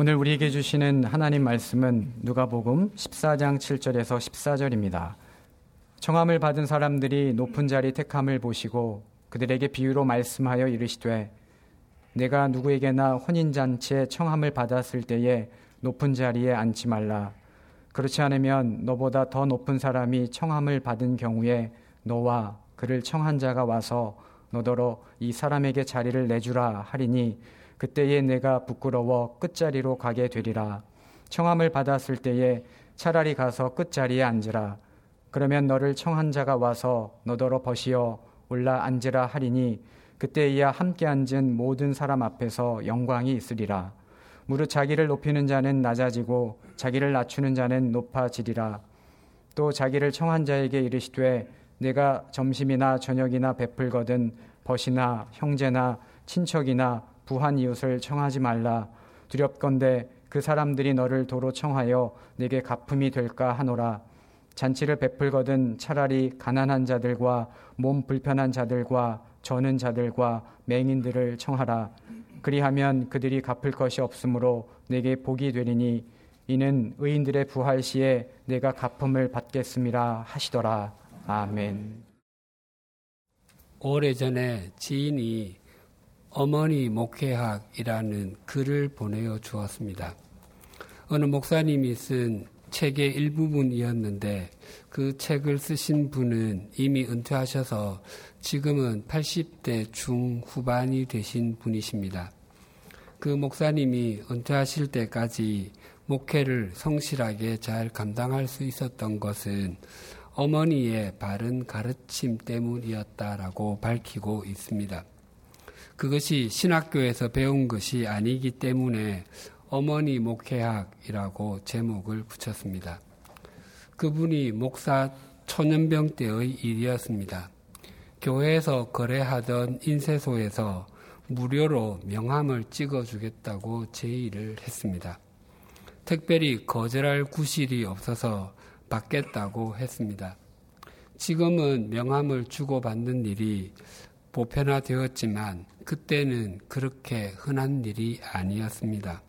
오늘 우리에게 주시는 하나님 말씀은 누가복음 14장 7절에서 14절입니다. 청함을 받은 사람들이 높은 자리 택함을 보시고 그들에게 비유로 말씀하여 이르시되 내가 누구에게나 혼인 잔치에 청함을 받았을 때에 높은 자리에 앉지 말라 그렇지 않으면 너보다 더 높은 사람이 청함을 받은 경우에 너와 그를 청한 자가 와서 너더러 이 사람에게 자리를 내주라 하리니 그때에 내가 부끄러워 끝자리로 가게 되리라. 청함을 받았을 때에 차라리 가서 끝자리에 앉으라. 그러면 너를 청한 자가 와서 너더러 버시어 올라 앉으라 하리니 그때에야 함께 앉은 모든 사람 앞에서 영광이 있으리라. 무릇 자기를 높이는 자는 낮아지고 자기를 낮추는 자는 높아지리라. 또 자기를 청한 자에게 이르시되 내가 점심이나 저녁이나 베풀거든 벗이나 형제나 친척이나 부한 이웃을 청하지 말라. 두렵건대 그 사람들이 너를 도로 청하여 내게 가품이 될까 하노라. 잔치를 베풀거든 차라리 가난한 자들과 몸 불편한 자들과 저는 자들과 맹인들을 청하라. 그리하면 그들이 갚을 것이 없으므로 내게 복이 되리니 이는 의인들의 부활 시에 내가 가품을 받겠음이라 하시더라. 아멘. 오래전에 지인이 어머니 목회학이라는 글을 보내어 주었습니다. 어느 목사님이 쓴 책의 일부분이었는데 그 책을 쓰신 분은 이미 은퇴하셔서 지금은 80대 중후반이 되신 분이십니다. 그 목사님이 은퇴하실 때까지 목회를 성실하게 잘 감당할 수 있었던 것은 어머니의 바른 가르침 때문이었다라고 밝히고 있습니다. 그것이 신학교에서 배운 것이 아니기 때문에 어머니 목회학이라고 제목을 붙였습니다. 그분이 목사 초년병 때의 일이었습니다. 교회에서 거래하던 인쇄소에서 무료로 명함을 찍어주겠다고 제의를 했습니다. 특별히 거절할 구실이 없어서 받겠다고 했습니다. 지금은 명함을 주고받는 일이 보편화되었지만 그때는 그렇게 흔한 일이 아니었습니다.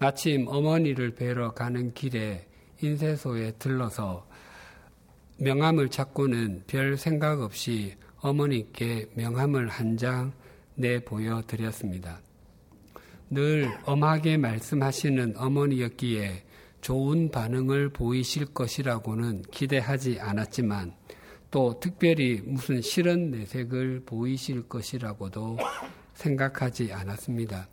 마침 어머니를 뵈러 가는 길에 인쇄소에 들러서 명함을 찾고는 별 생각 없이 어머니께 명함을 한 장 내보여 드렸습니다. 늘 엄하게 말씀하시는 어머니였기에 좋은 반응을 보이실 것이라고는 기대하지 않았지만 또 특별히 무슨 실은 내색을 보이실 것이라고도 생각하지 않았습니다.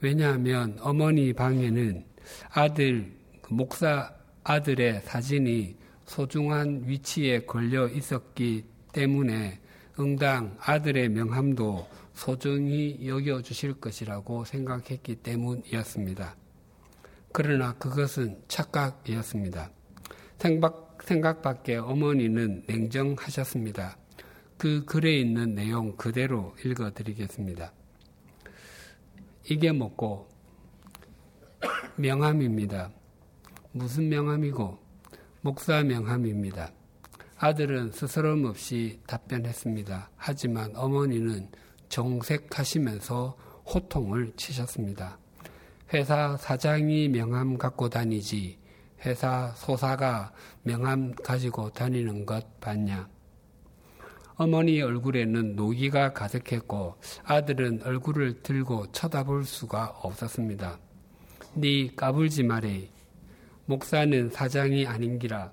왜냐하면 어머니 방에는 아들, 그 목사 아들의 사진이 소중한 위치에 걸려 있었기 때문에 응당 아들의 명함도 소중히 여겨주실 것이라고 생각했기 때문이었습니다. 그러나 그것은 착각이었습니다. 생각, 생각밖에 어머니는 냉정하셨습니다. 그 글에 있는 내용 그대로 읽어드리겠습니다. 이게 뭐고 명함입니다. 무슨 명함이고 목사 명함입니다. 아들은 스스럼 없이 답변했습니다. 하지만 어머니는 정색하시면서 호통을 치셨습니다. 회사 사장이 명함 갖고 다니지 회사 소사가 명함 가지고 다니는 것 봤냐? 어머니 얼굴에는 노기가 가득했고 아들은 얼굴을 들고 쳐다볼 수가 없었습니다. 네 까불지 말해. 목사는 사장이 아닌기라.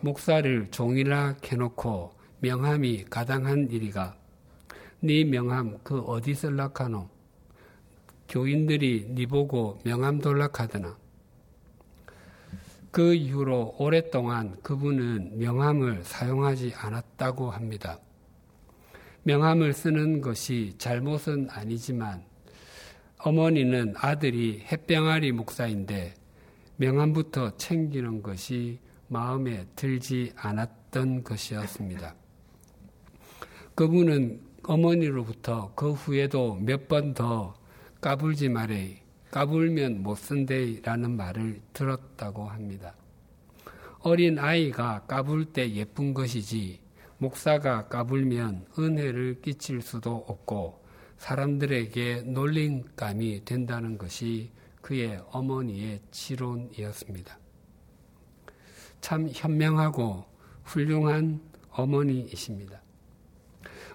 목사를 종이라 캐놓고 명함이 가당한 일이가. 네 명함 그 어디 쓸락하노? 교인들이 니 보고 명함 돌락하더나. 그 이후로 오랫동안 그분은 명함을 사용하지 않았다고 합니다. 명함을 쓰는 것이 잘못은 아니지만 어머니는 아들이 햇병아리 목사인데 명함부터 챙기는 것이 마음에 들지 않았던 것이었습니다. 그분은 어머니로부터 그 후에도 몇 번 더 까불지 말에 까불면 못 쓴대라는 말을 들었다고 합니다. 어린 아이가 까불 때 예쁜 것이지 목사가 까불면 은혜를 끼칠 수도 없고 사람들에게 놀림감이 된다는 것이 그의 어머니의 지론이었습니다. 참 현명하고 훌륭한 어머니이십니다.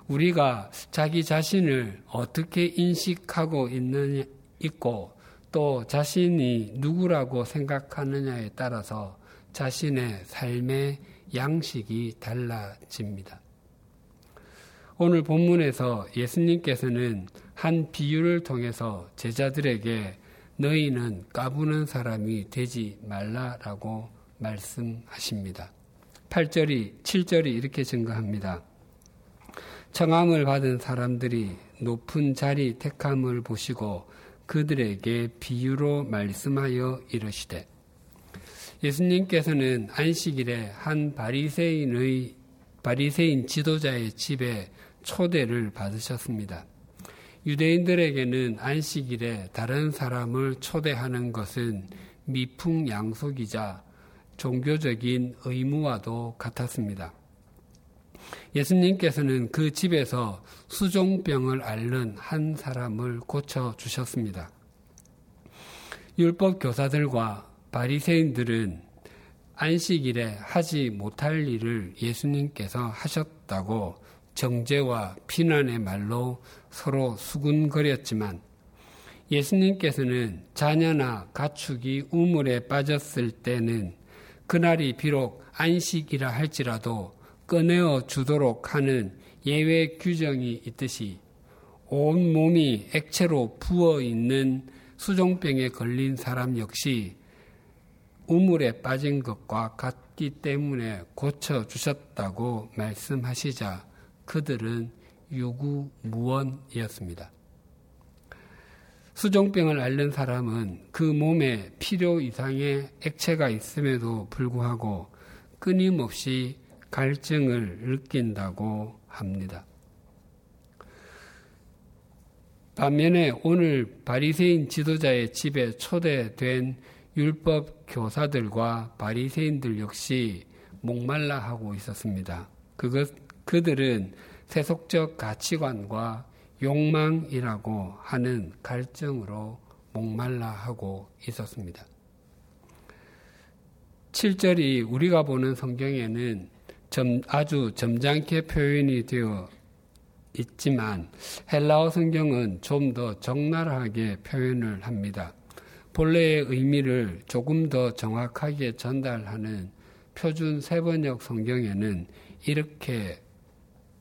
우리가 자기 자신을 어떻게 인식하고 있느냐, 있고 또 자신이 누구라고 생각하느냐에 따라서 자신의 삶의 양식이 달라집니다. 오늘 본문에서 예수님께서는 한 비유를 통해서 제자들에게 너희는 까부는 사람이 되지 말라라고 말씀하십니다. 8절이, 7절이 이렇게 증거합니다. 청함을 받은 사람들이 높은 자리 택함을 보시고 그들에게 비유로 말씀하여 이르시되 예수님께서는 안식일에 한 바리새인의 바리새인 지도자의 집에 초대를 받으셨습니다. 유대인들에게는 안식일에 다른 사람을 초대하는 것은 미풍양속이자 종교적인 의무와도 같았습니다. 예수님께서는 그 집에서 수종병을 앓는 한 사람을 고쳐 주셨습니다. 율법 교사들과 바리새인들은 안식일에 하지 못할 일을 예수님께서 하셨다고 정죄와 비난의 말로 서로 수군거렸지만 예수님께서는 자녀나 가축이 우물에 빠졌을 때는 그날이 비록 안식이라 할지라도 꺼내어 주도록 하는 예외 규정이 있듯이 온 몸이 액체로 부어 있는 수종병에 걸린 사람 역시 우물에 빠진 것과 같기 때문에 고쳐 주셨다고 말씀하시자 그들은 유구무원이었습니다. 수종병을 앓는 사람은 그 몸에 필요 이상의 액체가 있음에도 불구하고 끊임없이 갈증을 느낀다고 합니다. 반면에 오늘 바리새인 지도자의 집에 초대된 율법 교사들과 바리새인들 역시 목말라 하고 있었습니다. 그것 그들은 세속적 가치관과 욕망이라고 하는 갈증으로 목말라 하고 있었습니다. 7절이 우리가 보는 성경에는 점, 아주 점잖게 표현이 되어 있지만 헬라어 성경은 좀 더 적나라하게 표현을 합니다. 본래의 의미를 조금 더 정확하게 전달하는 표준 세번역 성경에는 이렇게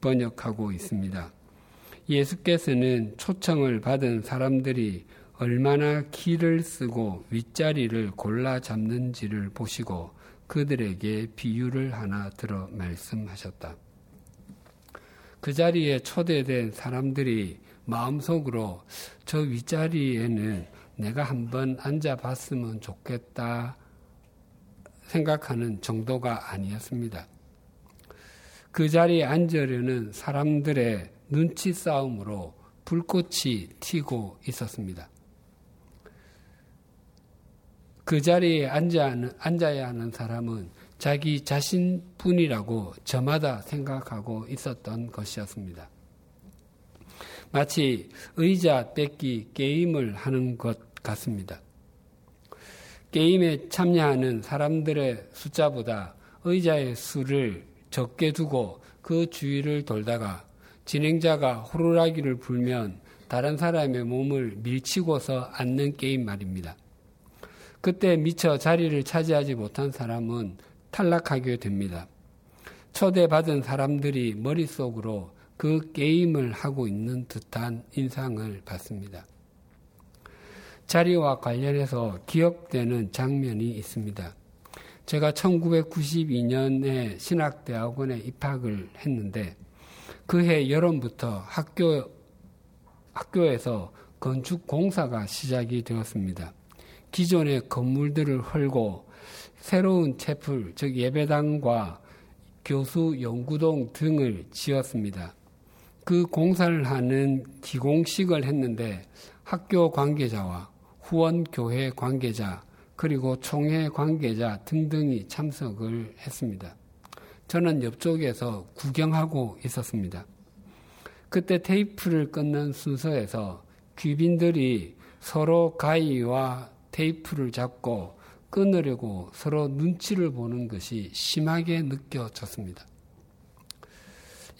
번역하고 있습니다. 예수께서는 초청을 받은 사람들이 얼마나 길을 쓰고 윗자리를 골라 잡는지를 보시고 그들에게 비유를 하나 들어 말씀하셨다. 그 자리에 초대된 사람들이 마음속으로 저 윗자리에는 내가 한번 앉아봤으면 좋겠다 생각하는 정도가 아니었습니다. 그 자리에 앉으려는 사람들의 눈치 싸움으로 불꽃이 튀고 있었습니다. 그 자리에 앉아, 앉아야 하는 사람은 자기 자신뿐이라고 저마다 생각하고 있었던 것이었습니다. 마치 의자 뺏기 게임을 하는 것 같습니다. 게임에 참여하는 사람들의 숫자보다 의자의 수를 적게 두고 그 주위를 돌다가 진행자가 호루라기를 불면 다른 사람의 몸을 밀치고서 앉는 게임 말입니다. 그때 미처 자리를 차지하지 못한 사람은 탈락하게 됩니다. 초대받은 사람들이 머릿속으로 그 게임을 하고 있는 듯한 인상을 받습니다. 자리와 관련해서 기억되는 장면이 있습니다. 제가 1992년에 신학대학원에 입학을 했는데 그해 여름부터 학교, 학교에서 건축 공사가 시작이 되었습니다. 기존의 건물들을 헐고 새로운 채플, 즉 예배당과 교수 연구동 등을 지었습니다. 그 공사를 하는 기공식을 했는데 학교 관계자와 후원교회 관계자 그리고 총회 관계자 등등이 참석을 했습니다. 저는 옆쪽에서 구경하고 있었습니다. 그때 테이프를 끊는 순서에서 귀빈들이 서로 가위와 테이프를 잡고 끊으려고 서로 눈치를 보는 것이 심하게 느껴졌습니다.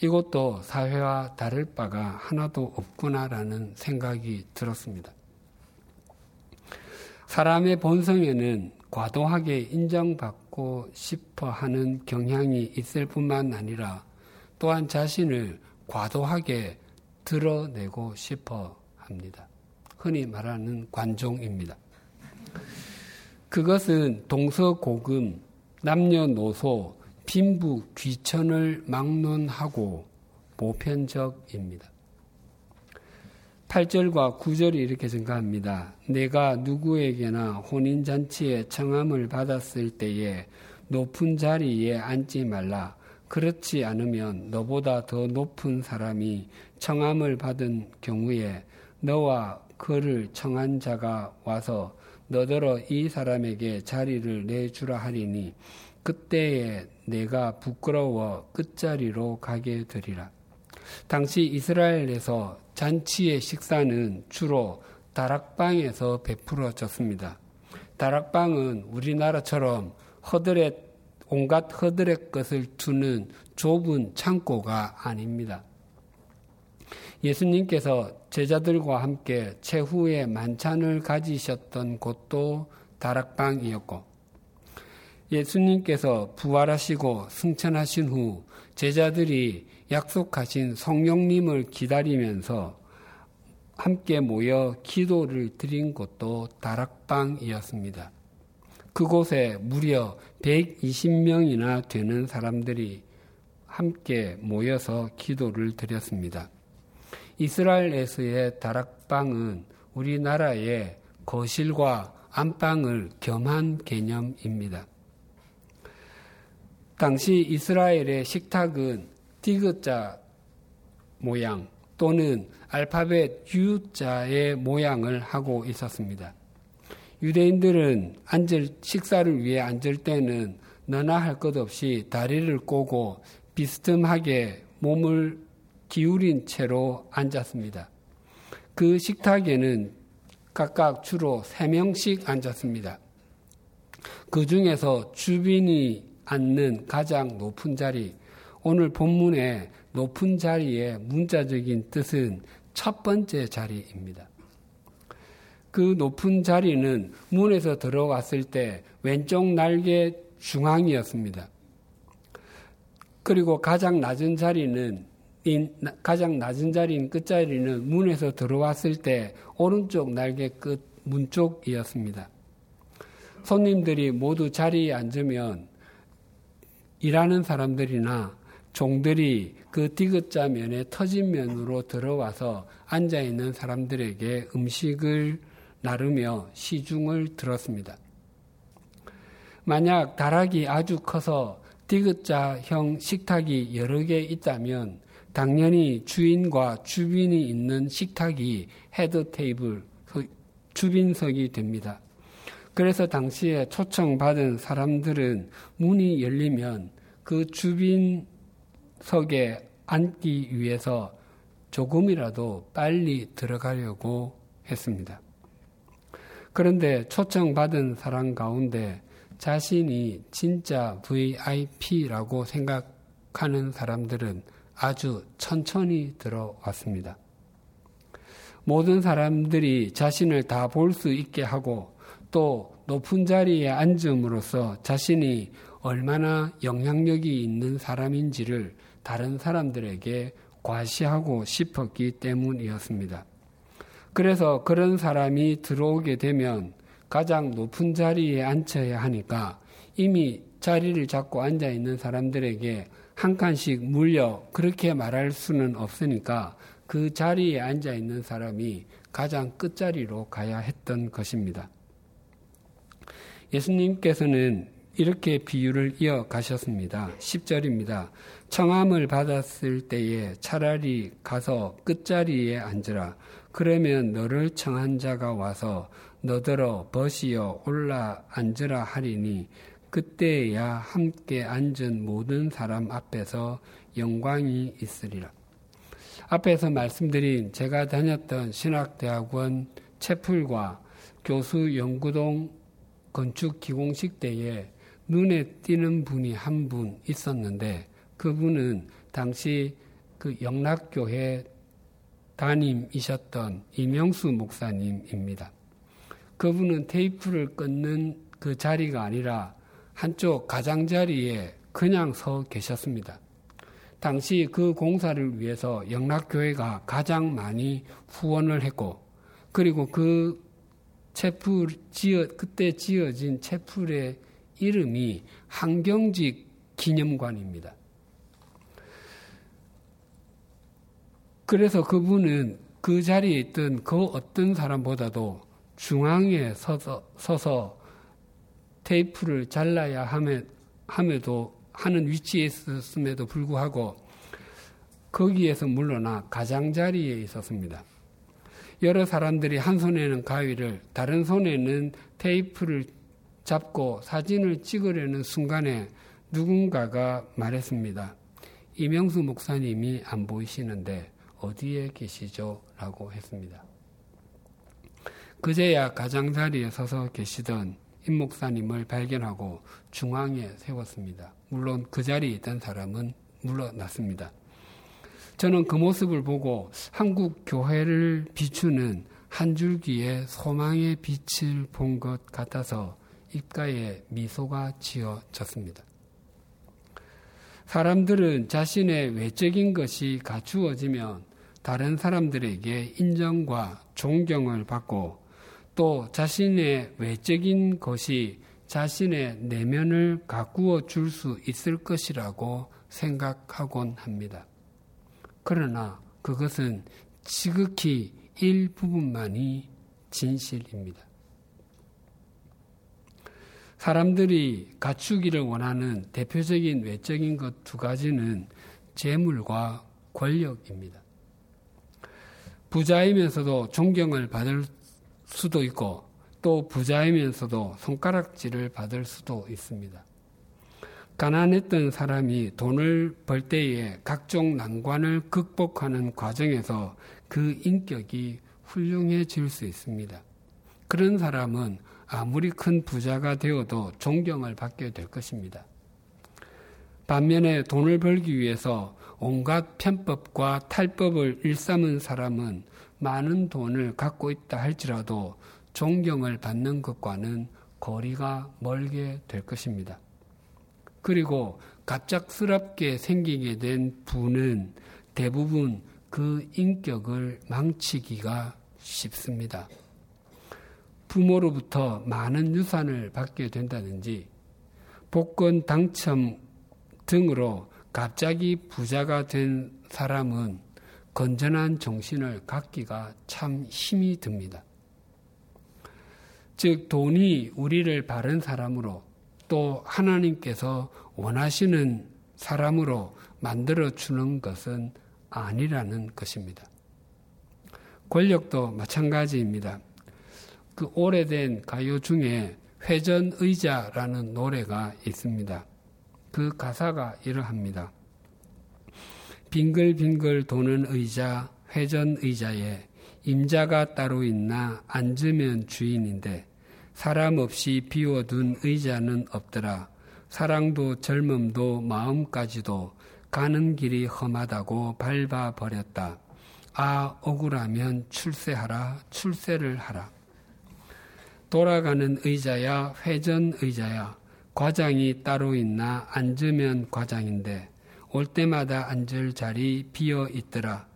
이것도 사회와 다를 바가 하나도 없구나라는 생각이 들었습니다. 사람의 본성에는 과도하게 인정받고 싶어 하는 경향이 있을 뿐만 아니라 또한 자신을 과도하게 드러내고 싶어 합니다. 흔히 말하는 관종입니다. 그것은 동서고금, 남녀노소, 빈부, 귀천을 막론하고 보편적입니다. 8절과 9절이 이렇게 증가합니다. 내가 누구에게나 혼인잔치에 청함을 받았을 때에 높은 자리에 앉지 말라. 그렇지 않으면 너보다 더 높은 사람이 청함을 받은 경우에 너와 그를 청한 자가 와서 너더러 이 사람에게 자리를 내주라 하리니 그때에 내가 부끄러워 끝자리로 가게 되리라. 당시 이스라엘에서 잔치의 식사는 주로 다락방에서 베풀어졌습니다. 다락방은 우리나라처럼 허들의 온갖 허들의 것을 두는 좁은 창고가 아닙니다. 예수님께서 제자들과 함께 최후의 만찬을 가지셨던 곳도 다락방이었고, 예수님께서 부활하시고 승천하신 후 제자들이 약속하신 성령님을 기다리면서 함께 모여 기도를 드린 곳도 다락방이었습니다. 그곳에 무려 120명이나 되는 사람들이 함께 모여서 기도를 드렸습니다. 이스라엘에서의 다락방은 우리나라의 거실과 안방을 겸한 개념입니다. 당시 이스라엘의 식탁은 디귿자 모양 또는 알파벳 U자의 모양을 하고 있었습니다. 유대인들은 앉을 식사를 위해 앉을 때는 너나 할 것 없이 다리를 꼬고 비스듬하게 몸을 기울인 채로 앉았습니다. 그 식탁에는 각각 주로 3명씩 앉았습니다. 그 중에서 주빈이 앉는 가장 높은 자리, 오늘 본문의 높은 자리의 문자적인 뜻은 첫 번째 자리입니다. 그 높은 자리는 문에서 들어왔을 때 왼쪽 날개 중앙이었습니다. 그리고 가장 낮은 자리는 가장 낮은 자리인 끝자리는 문에서 들어왔을 때 오른쪽 날개 끝 문 쪽이었습니다. 손님들이 모두 자리에 앉으면 일하는 사람들이나 종들이 그 디귿자 면에 터진 면으로 들어와서 앉아 있는 사람들에게 음식을 나르며 시중을 들었습니다. 만약 다락이 아주 커서 디귿자형 식탁이 여러 개 있다면 당연히 주인과 주빈이 있는 식탁이 head table, 주빈석이 됩니다. 그래서 당시에 초청받은 사람들은 문이 열리면 그 주빈석에 앉기 위해서 조금이라도 빨리 들어가려고 했습니다. 그런데 초청받은 사람 가운데 자신이 진짜 VIP라고 생각하는 사람들은 아주 천천히 들어왔습니다. 모든 사람들이 자신을 다 볼 수 있게 하고 또 높은 자리에 앉음으로써 자신이 얼마나 영향력이 있는 사람인지를 다른 사람들에게 과시하고 싶었기 때문이었습니다. 그래서 그런 사람이 들어오게 되면 가장 높은 자리에 앉혀야 하니까 이미 자리를 잡고 앉아 있는 사람들에게 한 칸씩 물려 그렇게 말할 수는 없으니까 그 자리에 앉아 있는 사람이 가장 끝자리로 가야 했던 것입니다. 예수님께서는 이렇게 비유를 이어 가셨습니다. 10절입니다. 청함을 받았을 때에 차라리 가서 끝자리에 앉으라. 그러면 너를 청한 자가 와서 너더러 벗이여 올라 앉으라 하리니 그때야 함께 앉은 모든 사람 앞에서 영광이 있으리라. 앞에서 말씀드린 제가 다녔던 신학대학원 채플과 교수 연구동 건축 기공식 때에 눈에 띄는 분이 한 분 있었는데 그분은 당시 그 영락교회 담임이셨던 이명수 목사님입니다. 그분은 테이프를 끊는 그 자리가 아니라 한쪽 가장자리에 그냥 서 계셨습니다. 당시 그 공사를 위해서 영락교회가 가장 많이 후원을 했고, 그리고 그 채플 지어 그때 지어진 채플의 이름이 한경직 기념관입니다. 그래서 그분은 그 자리에 있던 그 어떤 사람보다도 중앙에 서서, 서서 테이프를 잘라야 함에, 함에도 하는 위치에 있었음에도 불구하고 거기에서 물러나 가장자리에 있었습니다. 여러 사람들이 한 손에는 가위를 다른 손에는 테이프를 잡고 사진을 찍으려는 순간에 누군가가 말했습니다. 이명수 목사님이 안 보이시는데 어디에 계시죠? 라고 했습니다. 그제야 가장자리에 서서 계시던 임 목사님을 발견하고 중앙에 세웠습니다. 물론 그 자리에 있던 사람은 물러났습니다. 저는 그 모습을 보고 한국 교회를 비추는 한 줄기의 소망의 빛을 본 것 같아서 입가에 미소가 지어졌습니다. 사람들은 자신의 외적인 것이 갖추어지면 다른 사람들에게 인정과 존경을 받고 또 자신의 외적인 것이 자신의 내면을 가꾸어 줄 수 있을 것이라고 생각하곤 합니다. 그러나 그것은 지극히 일부분만이 진실입니다. 사람들이 갖추기를 원하는 대표적인 외적인 것 두 가지는 재물과 권력입니다. 부자이면서도 존경을 받을 수도 있고 또 부자이면서도 손가락질을 받을 수도 있습니다. 가난했던 사람이 돈을 벌 때에 각종 난관을 극복하는 과정에서 그 인격이 훌륭해질 수 있습니다. 그런 사람은 아무리 큰 부자가 되어도 존경을 받게 될 것입니다. 반면에 돈을 벌기 위해서 온갖 편법과 탈법을 일삼은 사람은 많은 돈을 갖고 있다 할지라도 존경을 받는 것과는 거리가 멀게 될 것입니다. 그리고 갑작스럽게 생기게 된 부는 대부분 그 인격을 망치기가 쉽습니다. 부모로부터 많은 유산을 받게 된다든지 복권 당첨 등으로 갑자기 부자가 된 사람은 건전한 정신을 갖기가 참 힘이 듭니다. 즉, 돈이 우리를 바른 사람으로 또 하나님께서 원하시는 사람으로 만들어주는 것은 아니라는 것입니다. 권력도 마찬가지입니다. 그 오래된 가요 중에 회전 의자라는 노래가 있습니다. 그 가사가 이러합니다. 빙글빙글 도는 의자, 회전 의자에 임자가 따로 있나 앉으면 주인인데 사람 없이 비워둔 의자는 없더라. 사랑도 젊음도 마음까지도 가는 길이 험하다고 밟아 버렸다. 아, 억울하면 출세하라, 출세를 하라. 돌아가는 의자야, 회전 의자야, 과장이 따로 있나 앉으면 과장인데 올 때마다 앉을 자리 비어 있더라.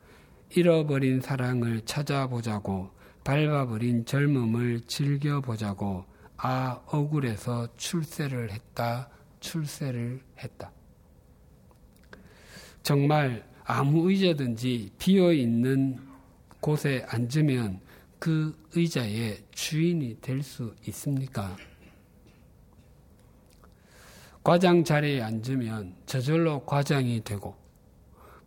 잃어버린 사랑을 찾아보자고 밟아버린 젊음을 즐겨보자고 아 억울해서 출세를 했다 출세를 했다. 정말 아무 의자든지 비어 있는 곳에 앉으면 그 의자의 주인이 될 수 있습니까? 과장 자리에 앉으면 저절로 과장이 되고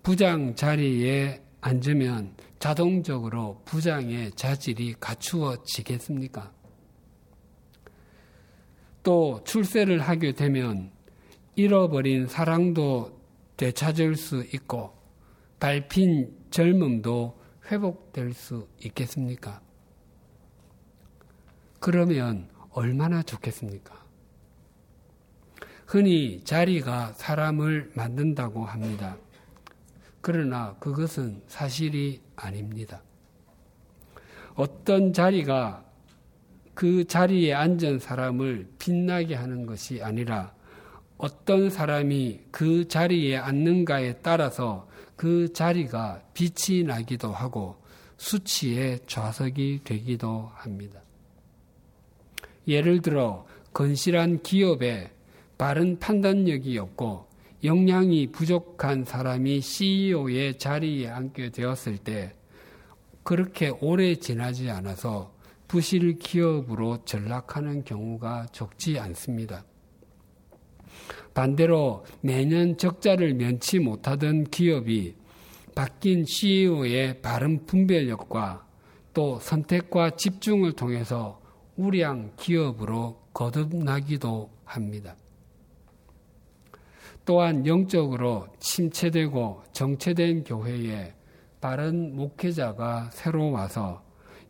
부장 자리에 앉으면 자동적으로 부장의 자질이 갖추어지겠습니까? 또 출세를 하게 되면 잃어버린 사랑도 되찾을 수 있고 밟힌 젊음도 회복될 수 있겠습니까? 그러면 얼마나 좋겠습니까? 흔히 자리가 사람을 만든다고 합니다. 그러나 그것은 사실이 아닙니다. 어떤 자리가 그 자리에 앉은 사람을 빛나게 하는 것이 아니라 어떤 사람이 그 자리에 앉는가에 따라서 그 자리가 빛이 나기도 하고 수치의 좌석이 되기도 합니다. 예를 들어 건실한 기업에 바른 판단력이 없고 역량이 부족한 사람이 CEO의 자리에 앉게 되었을 때 그렇게 오래 지나지 않아서 부실 기업으로 전락하는 경우가 적지 않습니다. 반대로 매년 적자를 면치 못하던 기업이 바뀐 CEO의 바른 분별력과 또 선택과 집중을 통해서 우량 기업으로 거듭나기도 합니다. 또한 영적으로 침체되고 정체된 교회에 바른 목회자가 새로 와서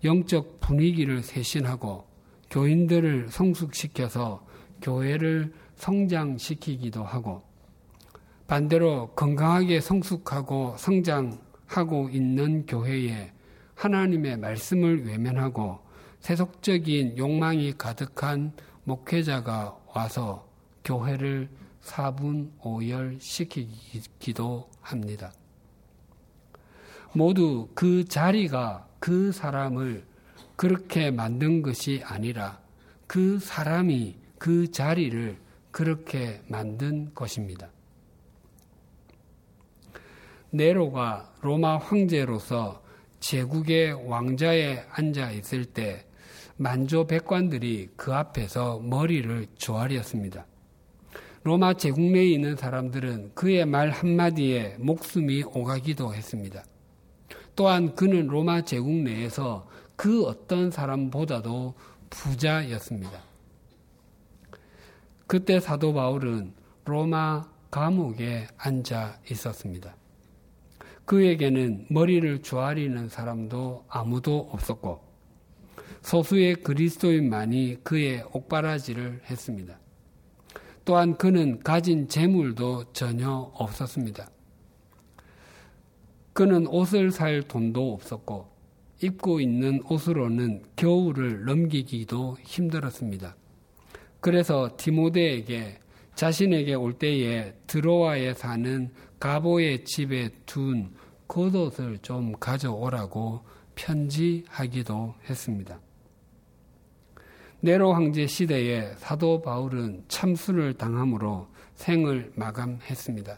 영적 분위기를 쇄신하고 교인들을 성숙시켜서 교회를 성장시키기도 하고 반대로 건강하게 성숙하고 성장하고 있는 교회에 하나님의 말씀을 외면하고 세속적인 욕망이 가득한 목회자가 와서 교회를 사분 오열 시키기도 합니다. 모두 그 자리가 그 사람을 그렇게 만든 것이 아니라 그 사람이 그 자리를 그렇게 만든 것입니다. 네로가 로마 황제로서 제국의 왕자에 앉아 있을 때 만조 백관들이 그 앞에서 머리를 조아렸습니다. 로마 제국 내에 있는 사람들은 그의 말 한마디에 목숨이 오가기도 했습니다. 또한 그는 로마 제국 내에서 그 어떤 사람보다도 부자였습니다. 그때 사도 바울은 로마 감옥에 앉아 있었습니다. 그에게는 머리를 조아리는 사람도 아무도 없었고 소수의 그리스도인만이 그의 옥바라지를 했습니다. 또한 그는 가진 재물도 전혀 없었습니다. 그는 옷을 살 돈도 없었고 입고 있는 옷으로는 겨울을 넘기기도 힘들었습니다. 그래서 디모데에게 자신에게 올 때에 드로아에 사는 가보의 집에 둔 겉옷을 좀 가져오라고 편지하기도 했습니다. 네로 황제 시대에 사도 바울은 참수를 당함으로 생을 마감했습니다.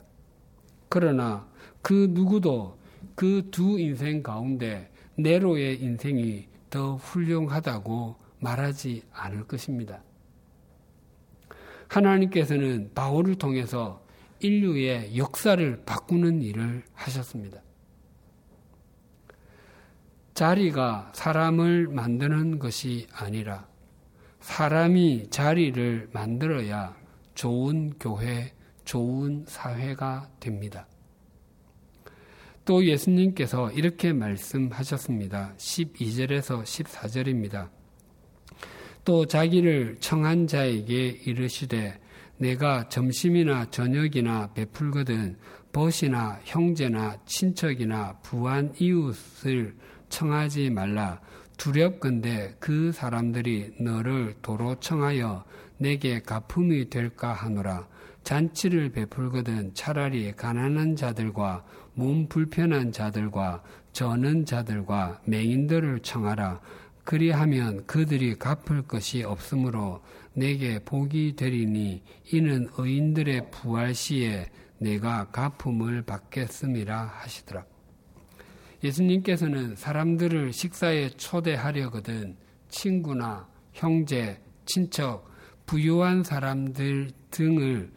그러나 그 누구도 그 두 인생 가운데 네로의 인생이 더 훌륭하다고 말하지 않을 것입니다. 하나님께서는 바울을 통해서 인류의 역사를 바꾸는 일을 하셨습니다. 자리가 사람을 만드는 것이 아니라 사람이 자리를 만들어야 좋은 교회, 좋은 사회가 됩니다. 또 예수님께서 이렇게 말씀하셨습니다. 12절에서 14절입니다. 또 자기를 청한 자에게 이르시되 내가 점심이나 저녁이나 베풀거든 벗이나 형제나 친척이나 부한 이웃을 청하지 말라 두렵건대 그 사람들이 너를 도로 청하여 내게 가품이 될까 하노라 잔치를 베풀거든 차라리 가난한 자들과 몸 불편한 자들과 저는 자들과 맹인들을 청하라 그리하면 그들이 갚을 것이 없으므로 내게 복이 되리니 이는 의인들의 부활 시에 내가 가품을 받겠음이라 하시더라. 예수님께서는 사람들을 식사에 초대하려거든 친구나 형제, 친척, 부유한 사람들 등을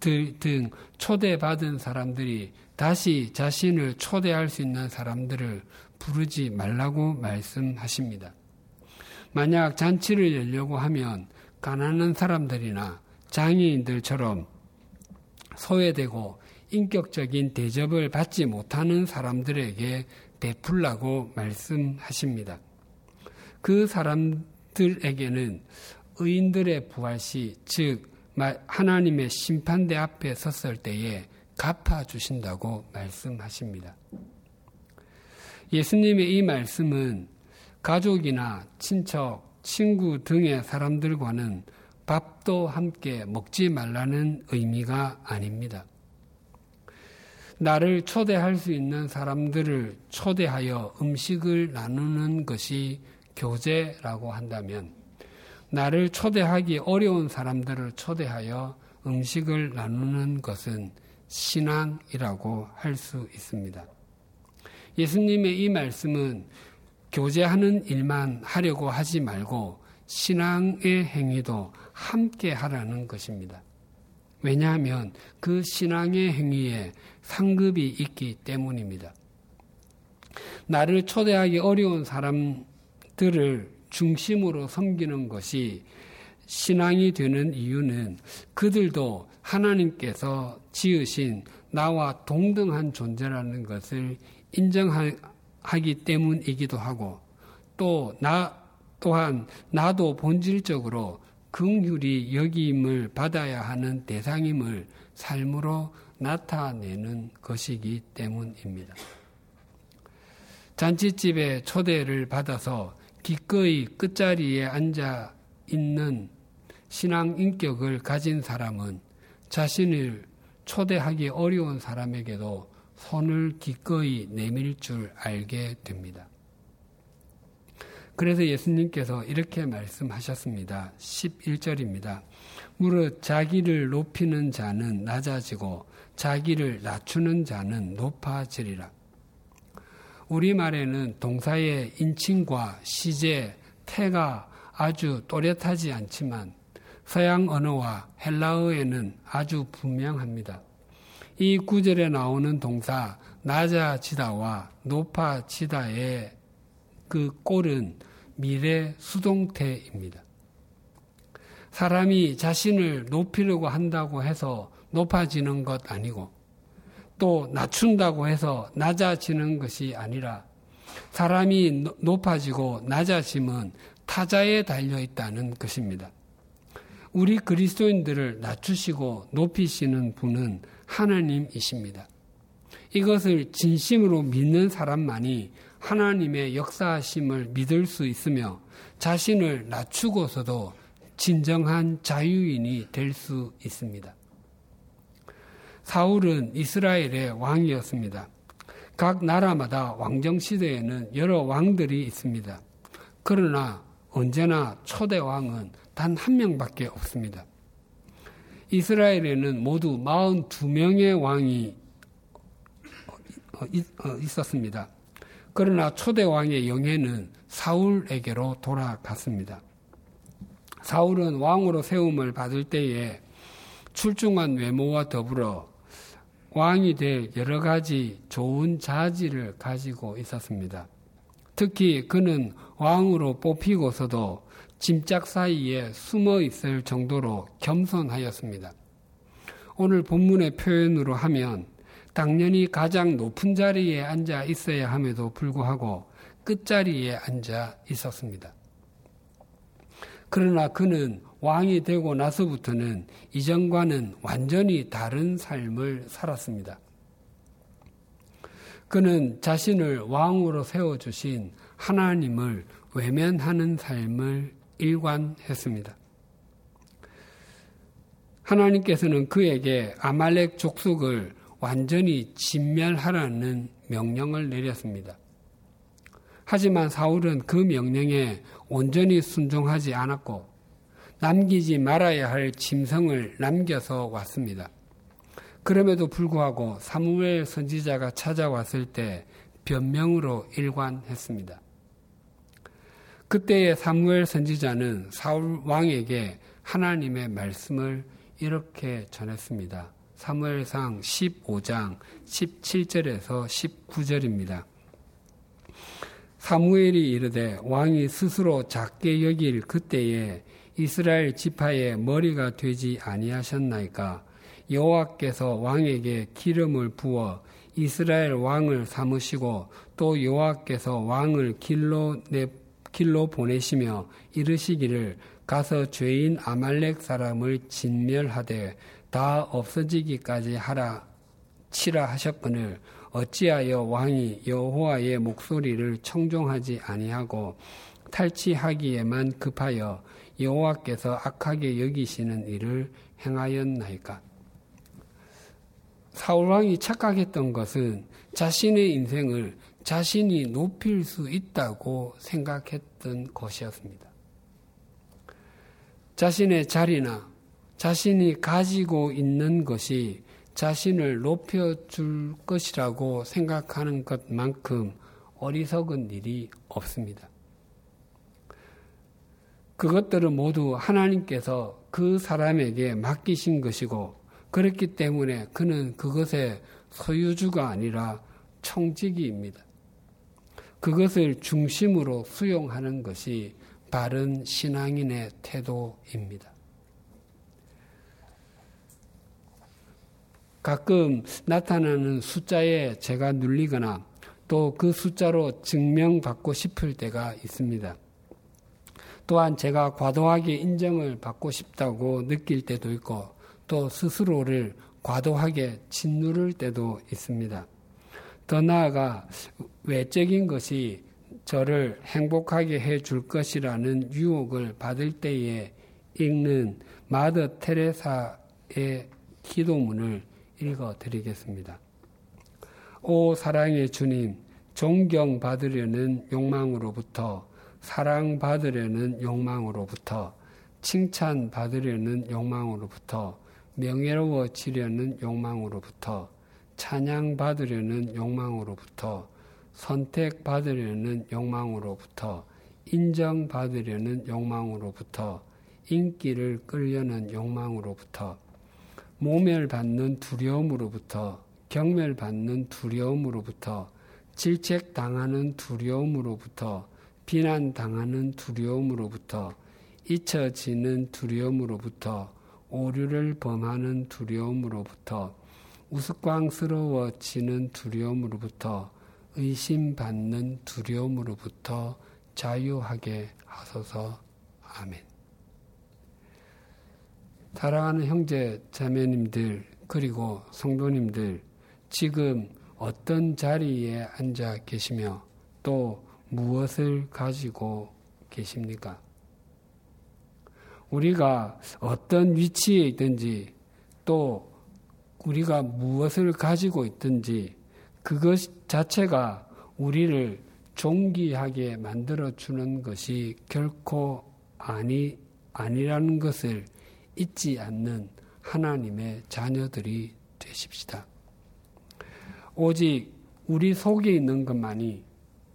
등 초대받은 사람들이 다시 자신을 초대할 수 있는 사람들을 부르지 말라고 말씀하십니다. 만약 잔치를 열려고 하면 가난한 사람들이나 장애인들처럼 소외되고 인격적인 대접을 받지 못하는 사람들에게 베풀라고 말씀하십니다. 그 사람들에게는 의인들의 부활시, 즉, 하나님의 심판대 앞에 섰을 때에 갚아주신다고 말씀하십니다. 예수님의 이 말씀은 가족이나 친척, 친구 등의 사람들과는 밥도 함께 먹지 말라는 의미가 아닙니다. 나를 초대할 수 있는 사람들을 초대하여 음식을 나누는 것이 교제라고 한다면 나를 초대하기 어려운 사람들을 초대하여 음식을 나누는 것은 신앙이라고 할 수 있습니다. 예수님의 이 말씀은 교제하는 일만 하려고 하지 말고 신앙의 행위도 함께 하라는 것입니다. 왜냐하면 그 신앙의 행위에 상급이 있기 때문입니다. 나를 초대하기 어려운 사람들을 중심으로 섬기는 것이 신앙이 되는 이유는 그들도 하나님께서 지으신 나와 동등한 존재라는 것을 인정하기 때문이기도 하고 또 나 또한 나도 본질적으로 긍휼이 여김을 받아야 하는 대상임을 삶으로 나타내는 것이기 때문입니다. 잔치집에 초대를 받아서 기꺼이 끝자리에 앉아 있는 신앙 인격을 가진 사람은 자신을 초대하기 어려운 사람에게도 손을 기꺼이 내밀 줄 알게 됩니다. 그래서 예수님께서 이렇게 말씀하셨습니다. 11절입니다. 무릇 자기를 높이는 자는 낮아지고 자기를 낮추는 자는 높아지리라. 우리말에는 동사의 인칭과 시제, 태가 아주 또렷하지 않지만 서양 언어와 헬라어에는 아주 분명합니다. 이 구절에 나오는 동사 낮아지다와 높아지다의 그 꼴은 미래 수동태입니다. 사람이 자신을 높이려고 한다고 해서 높아지는 것 아니고 또 낮춘다고 해서 낮아지는 것이 아니라 사람이 높아지고 낮아짐은 타자에 달려 있다는 것입니다. 우리 그리스도인들을 낮추시고 높이시는 분은 하나님이십니다. 이것을 진심으로 믿는 사람만이 하나님의 역사하심을 믿을 수 있으며 자신을 낮추고서도 진정한 자유인이 될 수 있습니다. 사울은 이스라엘의 왕이었습니다. 각 나라마다 왕정 시대에는 여러 왕들이 있습니다. 그러나 언제나 초대 왕은 단 한 명밖에 없습니다. 이스라엘에는 모두 42명의 왕이 어, 있었습니다. 그러나 초대 왕의 영예는 사울에게로 돌아갔습니다. 사울은 왕으로 세움을 받을 때에 출중한 외모와 더불어 왕이 될 여러 가지 좋은 자질을 가지고 있었습니다. 특히 그는 왕으로 뽑히고서도 짐짝 사이에 숨어 있을 정도로 겸손하였습니다. 오늘 본문의 표현으로 하면 당연히 가장 높은 자리에 앉아 있어야 함에도 불구하고 끝자리에 앉아 있었습니다. 그러나 그는 왕이 되고 나서부터는 이전과는 완전히 다른 삶을 살았습니다. 그는 자신을 왕으로 세워주신 하나님을 외면하는 삶을 일관했습니다. 하나님께서는 그에게 아말렉 족속을 완전히 진멸하라는 명령을 내렸습니다. 하지만 사울은 그 명령에 온전히 순종하지 않았고 남기지 말아야 할 짐승을 남겨서 왔습니다. 그럼에도 불구하고 사무엘 선지자가 찾아왔을 때 변명으로 일관했습니다. 그때의 사무엘 선지자는 사울 왕에게 하나님의 말씀을 이렇게 전했습니다. 사무엘상 15장 17절에서 19절입니다. 사무엘이 이르되 왕이 스스로 작게 여길 그때에 이스라엘 지파의 머리가 되지 아니하셨나이까? 여호와께서 왕에게 기름을 부어 이스라엘 왕을 삼으시고 또 여호와께서 왕을 길로 내 길로 보내시며 이르시기를 가서 죄인 아말렉 사람을 진멸하되 다 없어지기까지 하라 치라 하셨거늘 어찌하여 왕이 여호와의 목소리를 청종하지 아니하고 탈취하기에만 급하여 여호와께서 악하게 여기시는 일을 행하였나이까 사울 왕이 착각했던 것은 자신의 인생을 자신이 높일 수 있다고 생각했던 것이었습니다. 자신의 자리나 자신이 가지고 있는 것이 자신을 높여줄 것이라고 생각하는 것만큼 어리석은 일이 없습니다. 그것들은 모두 하나님께서 그 사람에게 맡기신 것이고 그렇기 때문에 그는 그것의 소유주가 아니라 청지기입니다. 그것을 중심으로 수용하는 것이 바른 신앙인의 태도입니다. 가끔 나타나는 숫자에 제가 눌리거나 또 그 숫자로 증명받고 싶을 때가 있습니다. 또한 제가 과도하게 인정을 받고 싶다고 느낄 때도 있고 또 스스로를 과도하게 짓누를 때도 있습니다. 더 나아가 외적인 것이 저를 행복하게 해 줄 것이라는 유혹을 받을 때에 읽는 마더 테레사의 기도문을 읽어 드리겠습니다. 오 사랑의 주님, 존경받으려는 욕망으로부터 사랑받으려는 욕망으로부터 칭찬받으려는 욕망으로부터 명예로워지려는 욕망으로부터 찬양받으려는 욕망으로부터 선택받으려는 욕망으로부터 인정받으려는 욕망으로부터 인기를 끌려는 욕망으로부터 모멸받는 두려움으로부터 경멸받는 두려움으로부터 질책당하는 두려움으로부터 비난당하는 두려움으로부터 잊혀지는 두려움으로부터 오류를 범하는 두려움으로부터 우스꽝스러워지는 두려움으로부터 의심받는 두려움으로부터 자유하게 하소서. 아멘. 사랑하는 형제 자매님들 그리고 성도님들 지금 어떤 자리에 앉아 계시며 또 무엇을 가지고 계십니까? 우리가 어떤 위치에 있든지 또 우리가 무엇을 가지고 있든지 그것 자체가 우리를 존귀하게 만들어 주는 것이 결코 아니 아니라는 것을 잊지 않는 하나님의 자녀들이 되십시다. 오직 우리 속에 있는 것만이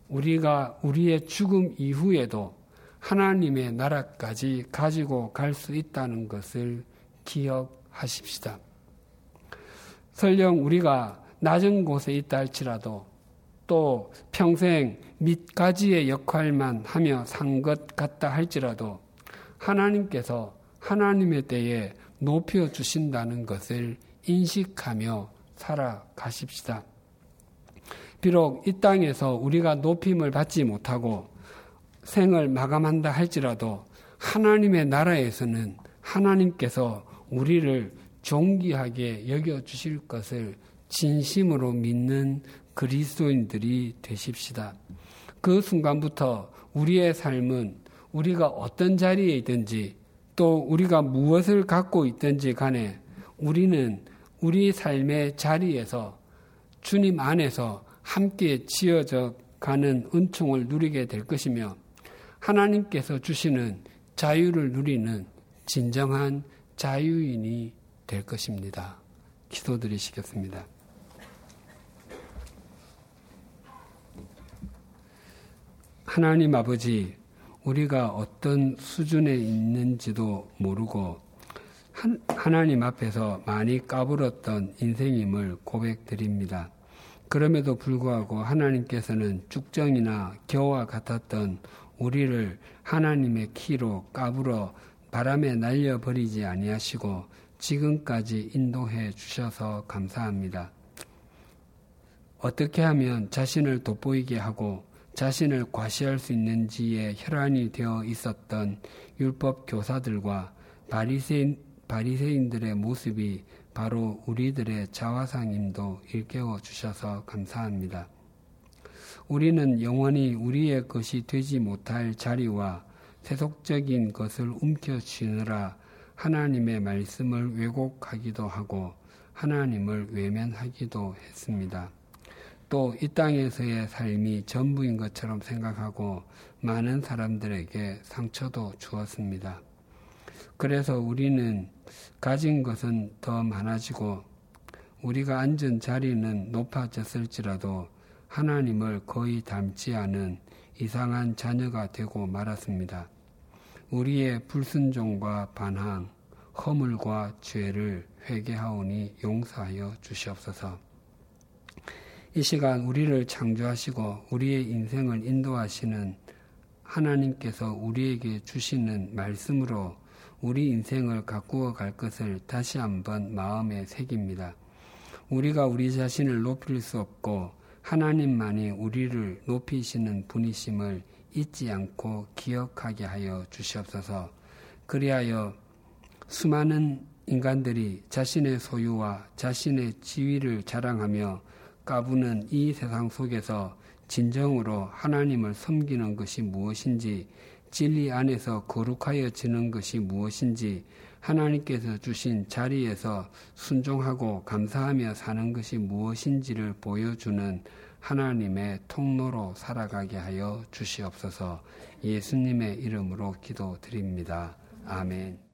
우리가 우리의 죽음 이후에도 하나님의 나라까지 가지고 갈 수 있다는 것을 기억하십시다. 설령 우리가 낮은 곳에 있다 할지라도 또 평생 밑가지의 역할만 하며 산 것 같다 할지라도 하나님께서 하나님의 때에 높여 주신다는 것을 인식하며 살아가십시다. 비록 이 땅에서 우리가 높임을 받지 못하고 생을 마감한다 할지라도 하나님의 나라에서는 하나님께서 우리를 존귀하게 여겨 주실 것을 진심으로 믿는 그리스도인들이 되십시다. 그 순간부터 우리의 삶은 우리가 어떤 자리에 있든지 또 우리가 무엇을 갖고 있든지 간에 우리는 우리 삶의 자리에서 주님 안에서 함께 지어져 가는 은총을 누리게 될 것이며 하나님께서 주시는 자유를 누리는 진정한 자유인이 될 것입니다. 기도드리시겠습니다. 하나님 아버지, 우리가 어떤 수준에 있는지도 모르고 하나님 앞에서 많이 까불었던 인생임을 고백드립니다. 그럼에도 불구하고 하나님께서는 쭉정이나 겨와 같았던 우리를 하나님의 키로 까불어 바람에 날려버리지 아니하시고 지금까지 인도해 주셔서 감사합니다. 어떻게 하면 자신을 돋보이게 하고 자신을 과시할 수 있는지에 혈안이 되어 있었던 율법 교사들과 바리새인, 바리새인들의 모습이 바로 우리들의 자화상임도 일깨워 주셔서 감사합니다. 우리는 영원히 우리의 것이 되지 못할 자리와 세속적인 것을 움켜쥐느라 하나님의 말씀을 왜곡하기도 하고 하나님을 외면하기도 했습니다. 또 이 땅에서의 삶이 전부인 것처럼 생각하고 많은 사람들에게 상처도 주었습니다. 그래서 우리는 가진 것은 더 많아지고 우리가 앉은 자리는 높아졌을지라도 하나님을 거의 닮지 않은 이상한 자녀가 되고 말았습니다. 우리의 불순종과 반항, 허물과 죄를 회개하오니 용서하여 주시옵소서. 이 시간 우리를 창조하시고 우리의 인생을 인도하시는 하나님께서 우리에게 주시는 말씀으로 우리 인생을 가꾸어 갈 것을 다시 한번 마음에 새깁니다. 우리가 우리 자신을 높일 수 없고 하나님만이 우리를 높이시는 분이심을 잊지 않고 기억하게 하여 주시옵소서. 그리하여 수많은 인간들이 자신의 소유와 자신의 지위를 자랑하며 까부는 이 세상 속에서 진정으로 하나님을 섬기는 것이 무엇인지 진리 안에서 거룩하여 지는 것이 무엇인지 하나님께서 주신 자리에서 순종하고 감사하며 사는 것이 무엇인지를 보여주는 하나님의 통로로 살아가게 하여 주시옵소서 예수님의 이름으로 기도드립니다. 아멘.